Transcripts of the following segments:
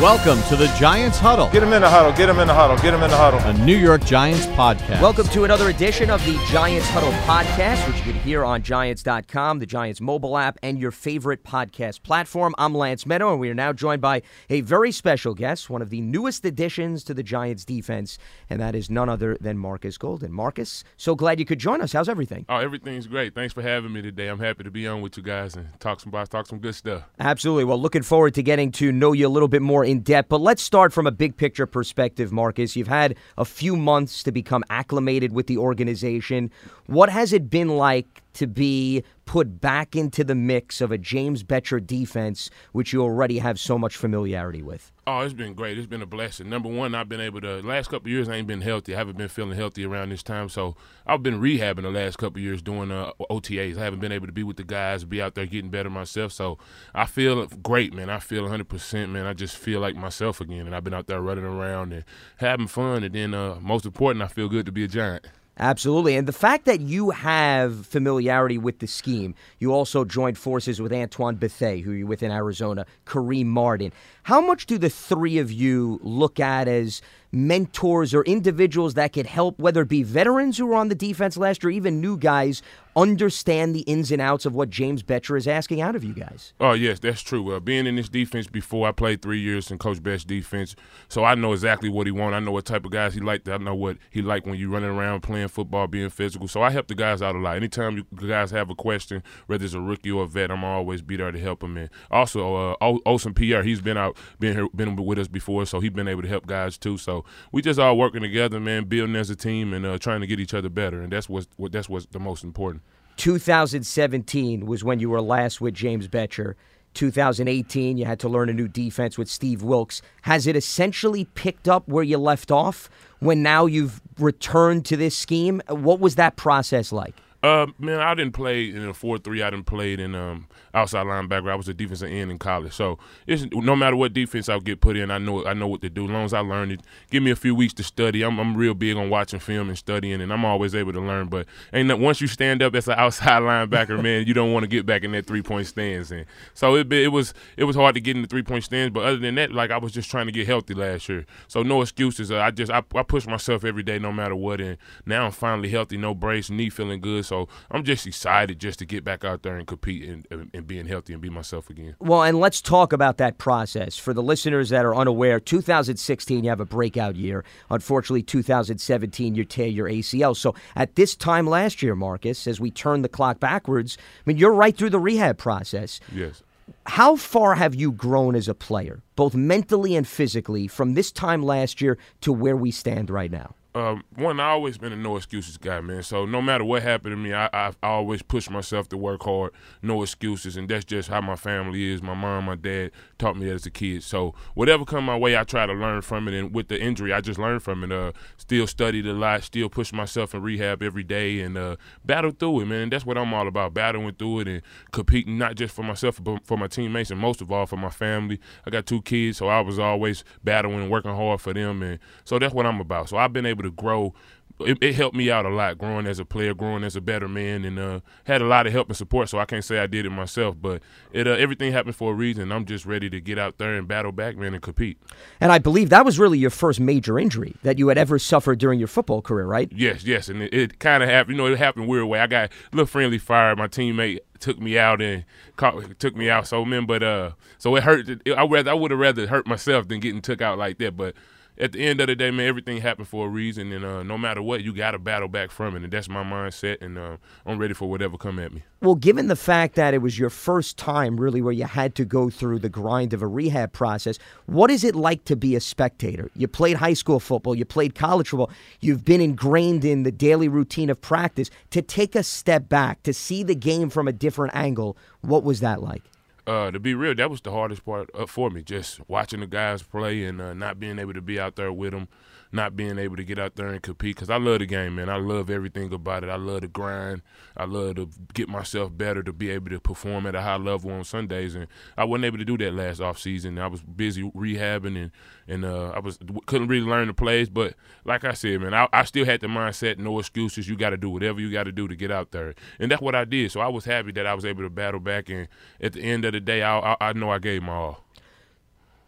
Welcome to the Giants Huddle, Get him in the huddle. Get him in the huddle. Get him in the huddle. a New York Giants podcast. Welcome to another edition of the Giants Huddle podcast, which you can hear on Giants.com, the Giants mobile app, and your favorite podcast platform. I'm Lance Medow, and we are now joined by a very special guest, one of the newest additions to the Giants defense, and that is none other than Marcus Golden. Marcus, so glad you could join us. How's everything? Oh, everything's great. Thanks for having me today. I'm happy to be on with you guys and talk some talk some good stuff. Absolutely. Well, looking forward to getting to know you a little bit more in depth. But let's start from a big picture perspective, Marcus. You've had a few months to become acclimated with the organization. What has it been like to be put back into the mix of a James Bettcher defense, which you already have so much familiarity with? Oh, it's been great. It's been a blessing. Number one, I've been able to. Last couple years, I ain't been healthy. I haven't been feeling healthy around this time, so I've been rehabbing the last couple years doing uh, OTAs. I haven't been able to be with the guys, be out there getting better myself. So I feel great, man. I feel 100, percent man. I just feel like myself again, and I've been out there running around and having fun. And then, uh, most important, I feel good to be a Giant. Absolutely. And the fact that you have familiarity with the scheme, you also joined forces with Antoine Bethea, who you're with in Arizona, Kareem Martin. How much do the three of you look at as mentors or individuals that could help, whether it be veterans who were on the defense last year, even new guys, understand the ins and outs of what James Bettcher is asking out of you guys? Oh yes, that's true. Uh, being in this defense before, I played three years in Coach Best's defense, so I know exactly what he wants. I know what type of guys he liked. I know what he liked when you're running around playing football, being physical. So I help the guys out a lot. Anytime you guys have a question, whether it's a rookie or a vet, I'm always be there to help them. And also, uh, Olsen Pierre, he's been out, been here, been with us before, so he's been able to help guys too. So we just all working together, man, building as a team and uh, trying to get each other better, and that's what's what that's what's the most important. 2017 was when you were last with James Bettcher. 2018, you had to learn a new defense with Steve Wilks. Has it essentially picked up where you left off when now you've returned to this scheme? What was that process like? Uh, man, I didn't play in a four three. I didn't play in um outside linebacker. I was a defensive end in college. So it's no matter what defense I get put in, I know I know what to do. As long as I learn it, give me a few weeks to study. I'm I'm real big on watching film and studying, and I'm always able to learn. But ain't that, once you stand up as an outside linebacker, man, you don't want to get back in that three point stance. And so it it was it was hard to get in the three point stance. But other than that, like I was just trying to get healthy last year. So no excuses. I just I, I push myself every day, no matter what. And now I'm finally healthy, no brace, knee feeling good. So I'm just excited just to get back out there and compete and, and, and being healthy and be myself again. Well, and let's talk about that process. For the listeners that are unaware, 2016, you have a breakout year. Unfortunately, 2017, you tear your ACL. So at this time last year, Marcus, as we turn the clock backwards, I mean, you're right through the rehab process. Yes. How far have you grown as a player, both mentally and physically, from this time last year to where we stand right now? Um, one, I always been a no excuses guy, man. So no matter what happened to me, I, I, I always push myself to work hard, no excuses, and that's just how my family is. My mom, my dad taught me that as a kid. So whatever come my way, I try to learn from it. And with the injury, I just learned from it. Uh, still studied a lot, still push myself in rehab every day, and uh, battle through it, man. That's what I'm all about, battling through it and competing not just for myself, but for my teammates, and most of all for my family. I got two kids, so I was always battling and working hard for them, and so that's what I'm about. So I've been able to grow. It, it, helped me out a lot growing as a player, growing as a better man, and uh, had a lot of help and support. So I can't say I did it myself, but it uh, everything happened for a reason. I'm just ready to get out there and battle back, man, and compete. And I believe that was really your first major injury that you had ever suffered during your football career, right? Yes, yes, and it, it kind of happened. You know, it happened weird way. I got a little friendly fire. My teammate took me out and caught, took me out. So man, but uh, so it hurt. I rather I would have rather hurt myself than getting took out like that, but at the end of the day, man, everything happened for a reason, and uh, no matter what, you got to battle back from it, and that's my mindset, and uh, I'm ready for whatever come at me. Well, given the fact that it was your first time, really, where you had to go through the grind of a rehab process, what is it like to be a spectator? You played high school football, you played college football, you've been ingrained in the daily routine of practice. To take a step back, to see the game from a different angle, what was that like? Uh, to be real, that was the hardest part uh, for me. Just watching the guys play and uh, not being able to be out there with them, not being able to get out there and compete. Because I love the game, man. I love everything about it. I love the grind. I love to get myself better to be able to perform at a high level on Sundays. And I wasn't able to do that last off season. I was busy rehabbing and and uh, I was couldn't really learn the plays. But like I said, man, I, I still had the mindset, no excuses. You got to do whatever you got to do to get out there, and that's what I did. So I was happy that I was able to battle back. And at the end of the day, I, I, I know I gave my all.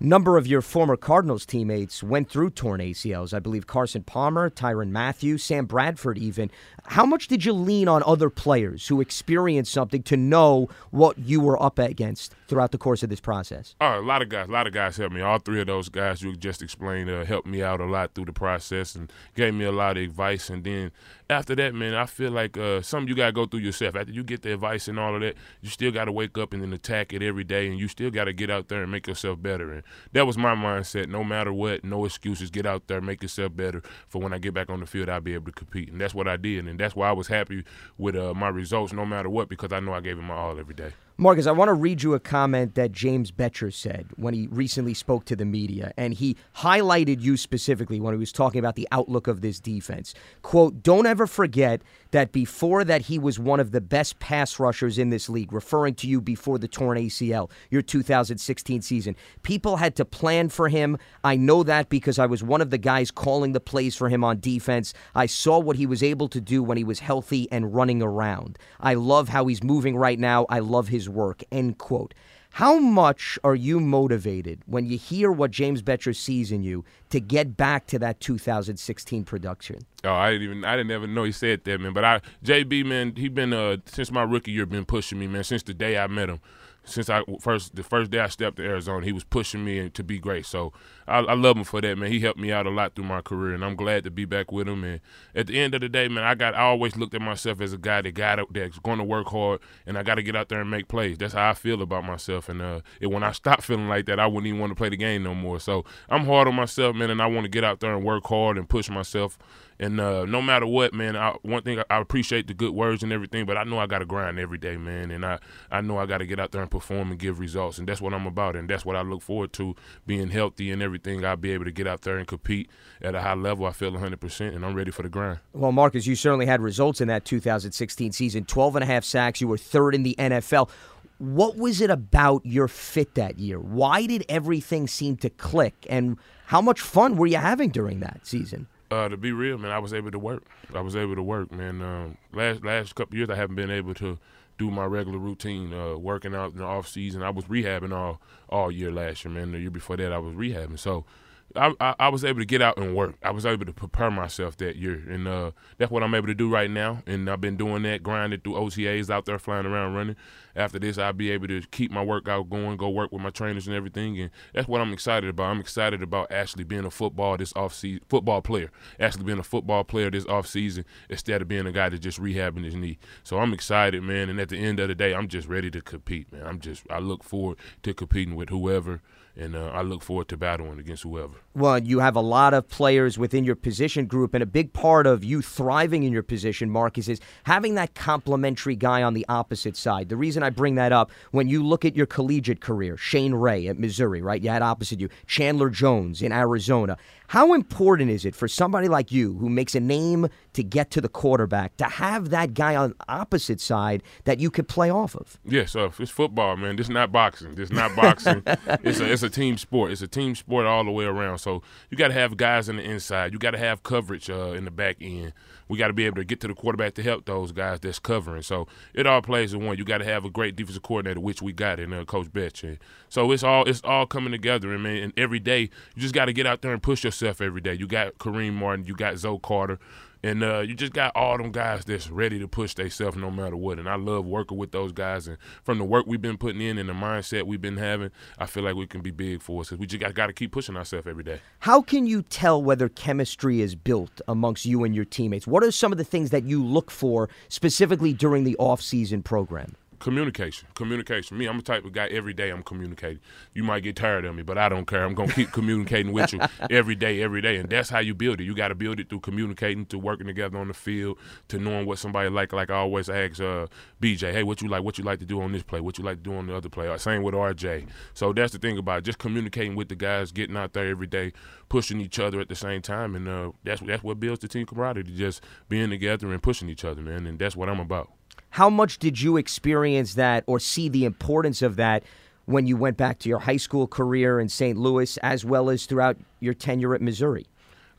Number of your former Cardinals teammates went through torn ACLs. I believe Carson Palmer, Tyrann Mathieu, Sam Bradford, even. How much did you lean on other players who experienced something to know what you were up against throughout the course of this process? Oh, a lot of guys, a lot of guys helped me. All three of those guys you just explained uh, helped me out a lot through the process and gave me a lot of advice. And then after that, man, I feel like uh, something you gotta go through yourself. After you get the advice and all of that, you still gotta wake up and then attack it every day, and you still gotta get out there and make yourself better. And that was my mindset. No matter what, no excuses. Get out there, make yourself better. For when I get back on the field, I'll be able to compete, and that's what I did, and that's why I was happy with uh, my results, no matter what, because I know I gave it my all every day. Marcus, I want to read you a comment that James Bettcher said when he recently spoke to the media, and he highlighted you specifically when he was talking about the outlook of this defense. Quote, don't ever forget that before that he was one of the best pass rushers in this league, referring to you before the torn ACL, your 2016 season. People had to plan for him. I know that because I was one of the guys calling the plays for him on defense. I saw what he was able to do when he was healthy and running around. I love how he's moving right now. I love his work. End quote. How much are you motivated when you hear what James Bettcher sees in you to get back to that 2016 production? Oh, I didn't even I didn't ever know he said that, man. But I JB, man, he been uh since my rookie year been pushing me, man, since the day I met him since I first the first day I stepped to Arizona, he was pushing me to be great. So I, I, love him for that, man. He helped me out a lot through my career, and I'm glad to be back with him. And at the end of the day, man, I got I always looked at myself as a guy that got that's going to work hard, and I got to get out there and make plays. That's how I feel about myself. And uh, when I stop feeling like that, I wouldn't even want to play the game no more. So I'm hard on myself, man, and I want to get out there and work hard and push myself and uh, no matter what, man, I, one thing I appreciate the good words and everything, but I know I got to grind every day, man, and I I know I got to get out there and perform and give results, and that's what I'm about, and that's what I look forward to, being healthy and everything. I'll be able to get out there and compete at a high level. I feel 100, percent and I'm ready for the grind. Well, Marcus, you certainly had results in that 2016 season. 12 and a half sacks. You were third in the NFL. What was it about your fit that year? Why did everything seem to click? And how much fun were you having during that season? Uh, to be real, man, I was able to work. I was able to work, man. Um, last last couple years, I haven't been able to do my regular routine, uh, working out in the off season. I was rehabbing all all year last year, man. The year before that, I was rehabbing. So I, I, was able to get out and work. I was able to prepare myself that year, and uh, that's what I'm able to do right now. And I've been doing that, grinding through OTAs, out there flying around, running. After this, I'll be able to keep my workout going, go work with my trainers and everything, and that's what I'm excited about. I'm excited about actually being a football this off season, football player, actually being a football player this off season instead of being a guy that's just rehabbing his knee. So I'm excited, man. And at the end of the day, I'm just ready to compete, man. I'm just I look forward to competing with whoever and uh, I look forward to battling against whoever. Well, you have a lot of players within your position group, and a big part of you thriving in your position, Marcus, is having that complementary guy on the opposite side. The reason I bring that up, when you look at your collegiate career, Shane Ray at Missouri, right? You had opposite you, Chandler Jones in Arizona. How important is it for somebody like you who makes a name to get to the quarterback to have that guy on opposite side that you could play off of? Yes, uh, it's football, man. This is not boxing. This is not boxing. it's a it's a team sport. It's a team sport all the way around. So you got to have guys on the inside. You got to have coverage uh, in the back end. We got to be able to get to the quarterback to help those guys that's covering. So it all plays in one. You got to have a great defensive coordinator, which we got in uh, Coach Betch. so it's all it's all coming together. And man, and every day you just got to get out there and push yourself every day. You got Kareem Martin, you got Zoe Carter. And uh, you just got all them guys that's ready to push themselves no matter what. And I love working with those guys. And from the work we've been putting in and the mindset we've been having, I feel like we can be big for us. Cause we just got, got to keep pushing ourselves every day. How can you tell whether chemistry is built amongst you and your teammates? What are some of the things that you look for specifically during the off-season program? Communication. Communication. Me, I'm the type of guy every day I'm communicating. You might get tired of me, but I don't care. I'm gonna keep communicating with you every day, every day. And that's how you build it. You gotta build it through communicating, to working together on the field, to knowing what somebody like. Like I always ask uh, BJ, hey, what you like, what you like to do on this play, what you like to do on the other play. Uh, same with RJ. So that's the thing about it. just communicating with the guys, getting out there every day, pushing each other at the same time. And uh, that's that's what builds the team camaraderie, just being together and pushing each other, man. And that's what I'm about. How much did you experience that or see the importance of that when you went back to your high school career in St. Louis as well as throughout your tenure at Missouri?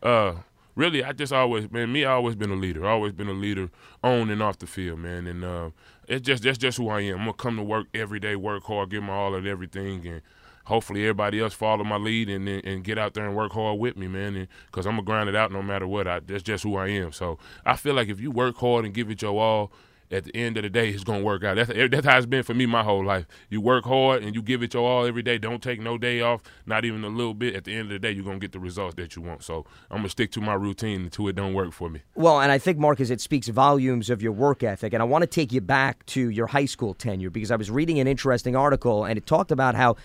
Uh, really, I just always, man, me, I always been a leader. always been a leader on and off the field, man. And uh, it's just that's just who I am. I'm gonna come to work every day, work hard, give my all at everything, and hopefully everybody else follow my lead and and, and get out there and work hard with me, man. Because I'm gonna grind it out no matter what. I, that's just who I am. So I feel like if you work hard and give it your all, at the end of the day, it's gonna work out. That's that's how it's been for me my whole life. You work hard and you give it your all every day. Don't take no day off, not even a little bit. At the end of the day, you're gonna get the results that you want. So I'm gonna stick to my routine until it don't work for me. Well, and I think Marcus, it speaks volumes of your work ethic. And I want to take you back to your high school tenure because I was reading an interesting article and it talked about how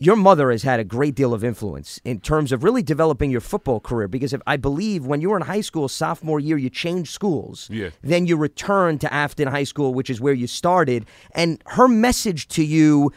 your mother has had a great deal of influence in terms of really developing your football career because if I believe when you were in high school sophomore year you changed schools Yeah. then you returned to Affton High School which is where you started and her message to you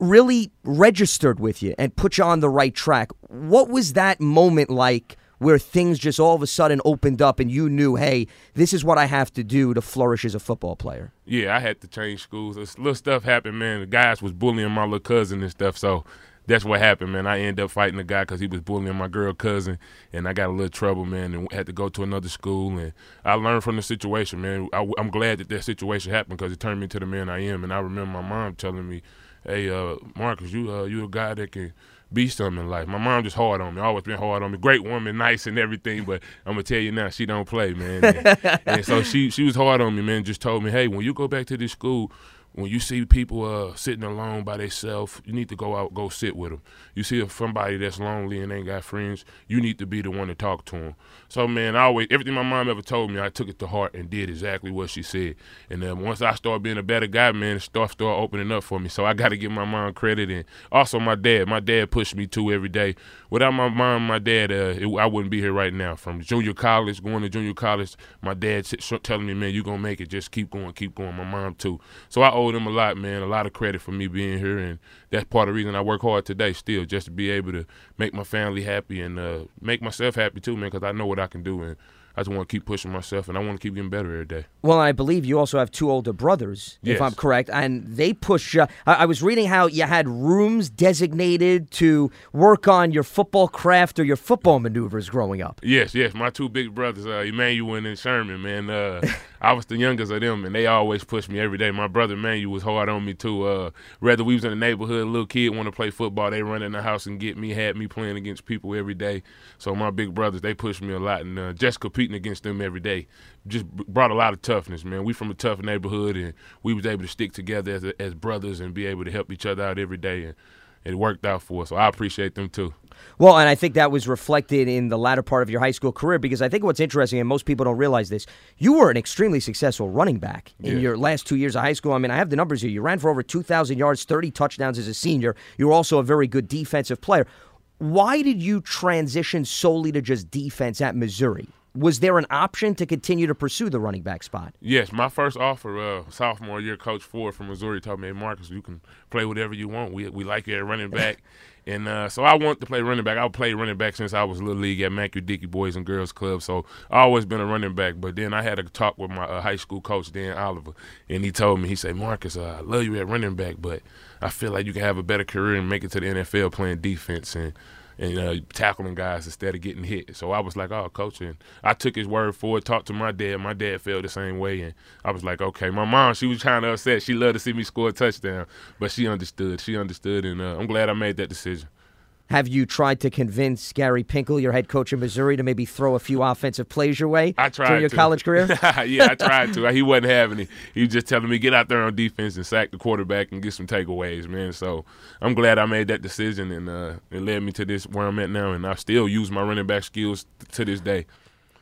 really registered with you and put you on the right track what was that moment like where things just all of a sudden opened up and you knew hey this is what I have to do to flourish as a football player Yeah, I had to change schools. This little stuff happened, man. The guys was bullying my little cousin and stuff, so that's what happened, man. I ended up fighting the guy because he was bullying my girl cousin, and I got a little trouble, man, and had to go to another school. And I learned from the situation, man. I, am glad that that situation happened because it turned me into the man I am. And I remember my mom telling me, "Hey, uh, Marcus, you uh, you a guy that can." Be something in life. My mom just hard on me. Always been hard on me. Great woman, nice and everything, but I'm gonna tell you now, she don't play, man. And, and so she she was hard on me, man. Just told me, hey, when you go back to this school, when you see people uh, sitting alone by themselves, you need to go out, go sit with them. You see if somebody that's lonely and ain't got friends, you need to be the one to talk to them. So, man, I always everything my mom ever told me, I took it to heart and did exactly what she said. And then once I started being a better guy, man, stuff started opening up for me. So I got to give my mom credit and also my dad. My dad pushed me too every day. Without my mom, my dad, uh, it, I wouldn't be here right now. From junior college, going to junior college, my dad telling me, man, you gonna make it. Just keep going, keep going. My mom too. So I owe them a lot, man. A lot of credit for me being here, and that's part of the reason I work hard today. Still, just to be able to make my family happy and uh, make myself happy too, man. Because I know what I can do, and I just want to keep pushing myself, and I want to keep getting better every day. Well, I believe you also have two older brothers, if I'm correct, and they push. Uh, I, I was reading how you had rooms designated to work on your football craft or your football maneuvers growing up. Yes, yes. My two big brothers, uh, Emmanuel and Sherman, man. Uh, I was the youngest of them, and they always pushed me every day. My brother Emmanuel was hard on me too. Uh, whether we was in the neighborhood, little kid want to play football, they run in the house and get me, had me playing against people every day. So my big brothers, they pushed me a lot, and uh, just competing against them every day just brought a lot of toughness, man. We from a tough neighborhood, and we was able to stick together as as brothers and be able to help each other out every day, and it worked out for us. So I appreciate them too. Well, and I think that was reflected in the latter part of your high school career because I think what's interesting, and most people don't realize this, you were an extremely successful running back in Yeah. your last two years of high school. I mean, I have the numbers here. You ran for over 2,000 yards, 30 touchdowns as a senior. You were also a very good defensive player. Why did you transition solely to just defense at Missouri? Was there an option to continue to pursue the running back spot? Yes, my first offer, uh, sophomore year, Coach Ford from Missouri told me, hey, Marcus, you can play whatever you want. We we like you at running back. and uh, so I want to play running back. I played running back since I was little league at Mackey Dickey Boys and Girls Club. So I always been a running back. But then I had a talk with my uh, high school coach, Dan Oliver, and he told me, he said, Marcus, uh, I love you at running back, but I feel like you can have a better career and make it to the NFL playing defense and and uh, tackling guys instead of getting hit. So I was like, oh, coach. And I took his word for it, talked to my dad. My dad felt the same way. And I was like, okay. My mom, she was kind of upset. She loved to see me score a touchdown, but she understood. She understood. And uh, I'm glad I made that decision. Have you tried to convince Gary Pinkel, your head coach in Missouri, to maybe throw a few offensive plays your way I tried during your to. college career? yeah, I tried to. He wasn't having it. He was just telling me get out there on defense and sack the quarterback and get some takeaways, man. So I'm glad I made that decision, and uh, it led me to this where I'm at now. And I still use my running back skills to this day.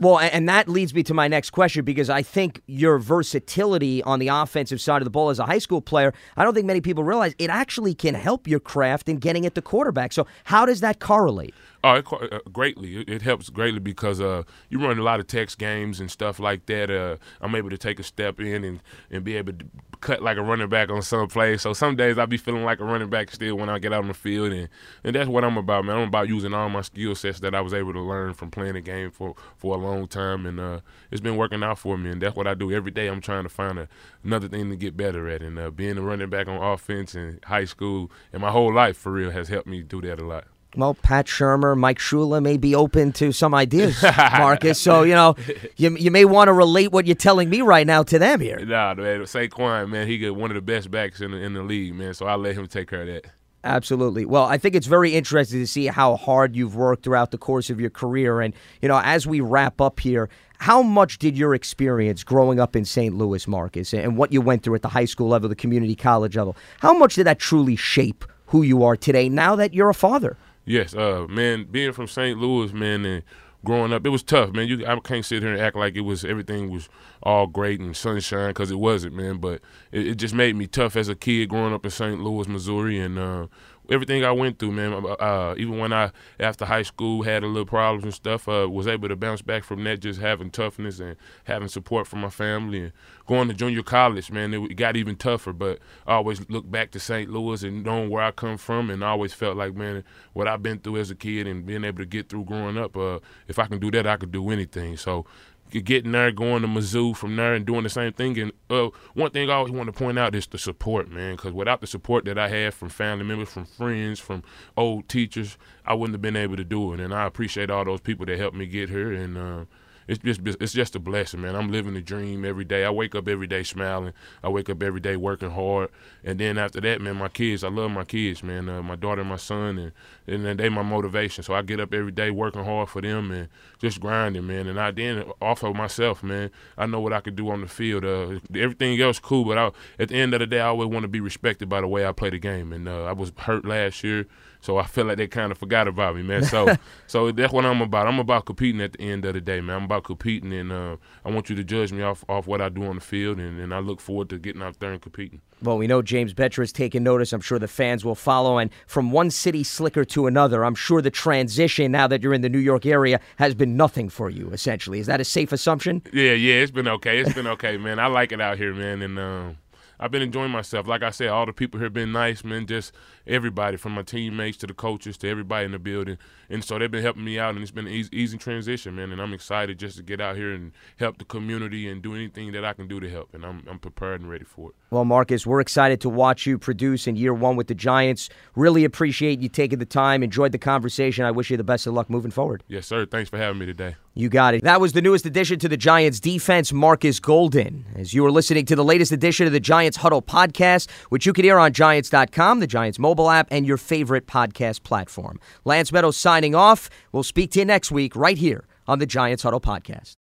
Well, and that leads me to my next question because I think your versatility on the offensive side of the ball as a high school player, I don't think many people realize it actually can help your craft in getting at the quarterback. So, how does that correlate? Oh, it, uh, greatly. It, it helps greatly because uh, you run a lot of text games and stuff like that. Uh, I'm able to take a step in and, and be able to cut like a running back on some plays. So some days I'll be feeling like a running back still when I get out on the field, and, and that's what I'm about, man. I'm about using all my skill sets that I was able to learn from playing the game for, for a long time, and uh, it's been working out for me. And that's what I do every day. I'm trying to find a, another thing to get better at, and uh, being a running back on offense in high school and my whole life for real has helped me do that a lot. Well, Pat Shurmur, Mike Shula may be open to some ideas, Marcus. So, you know, you, you may want to relate what you're telling me right now to them here. Nah, man, Saquon, man, he got one of the best backs in the, in the league, man. So I let him take care of that. Absolutely. Well, I think it's very interesting to see how hard you've worked throughout the course of your career. And, you know, as we wrap up here, how much did your experience growing up in St. Louis, Marcus, and what you went through at the high school level, the community college level, how much did that truly shape who you are today now that you're a father? Yes, uh, man, being from St. Louis, man, and growing up, it was tough, man. You, I can't sit here and act like it was everything was all great and sunshine because it wasn't, man. But it, it, just made me tough as a kid growing up in St. Louis, Missouri, and uh, everything I went through, man. Uh, even when I after high school had a little problems and stuff, uh, was able to bounce back from that, just having toughness and having support from my family and going to junior college, man. It got even tougher, but I always look back to St. Louis and knowing where I come from, and I always felt like, man, what I've been through as a kid and being able to get through growing up, uh, if I can do that, I could do anything. So getting there, going to Mizzou from there, and doing the same thing. And uh, one thing I always want to point out is the support, man. Because without the support that I had from family members, from friends, from old teachers, I wouldn't have been able to do it. And I appreciate all those people that helped me get here. And uh, it's just it's just a blessing, man. I'm living the dream every day. I wake up every day smiling. I wake up every day working hard, and then after that, man, my kids. I love my kids, man. Uh, my daughter, and my son, and and they my motivation. So I get up every day working hard for them and just grinding, man. And I then off of myself, man. I know what I could do on the field. Uh, everything else cool, but I, at the end of the day, I always want to be respected by the way I play the game. And uh, I was hurt last year. So I feel like they kind of forgot about me, man. So so that's what I'm about. I'm about competing at the end of the day, man. I'm about competing, and uh, I want you to judge me off off what I do on the field, and, and I look forward to getting out there and competing. Well, we know James Bettcher is taking notice. I'm sure the fans will follow. And from one city slicker to another, I'm sure the transition now that you're in the New York area has been nothing for you, essentially. Is that a safe assumption? Yeah, yeah, it's been okay. It's been okay, man. I like it out here, man. And, um, I've been enjoying myself. Like I said, all the people here have been nice, man. Just everybody, from my teammates to the coaches to everybody in the building, and so they've been helping me out, and it's been an easy, easy transition, man. And I'm excited just to get out here and help the community and do anything that I can do to help, and I'm I'm prepared and ready for it. Well, Marcus, we're excited to watch you produce in year one with the Giants. Really appreciate you taking the time. Enjoyed the conversation. I wish you the best of luck moving forward. Yes, sir. Thanks for having me today. You got it. That was the newest addition to the Giants defense, Marcus Golden. As you were listening to the latest edition of the Giants Huddle podcast, which you can hear on Giants.com, the Giants mobile app, and your favorite podcast platform. Lance Medow signing off. We'll speak to you next week right here on the Giants Huddle podcast.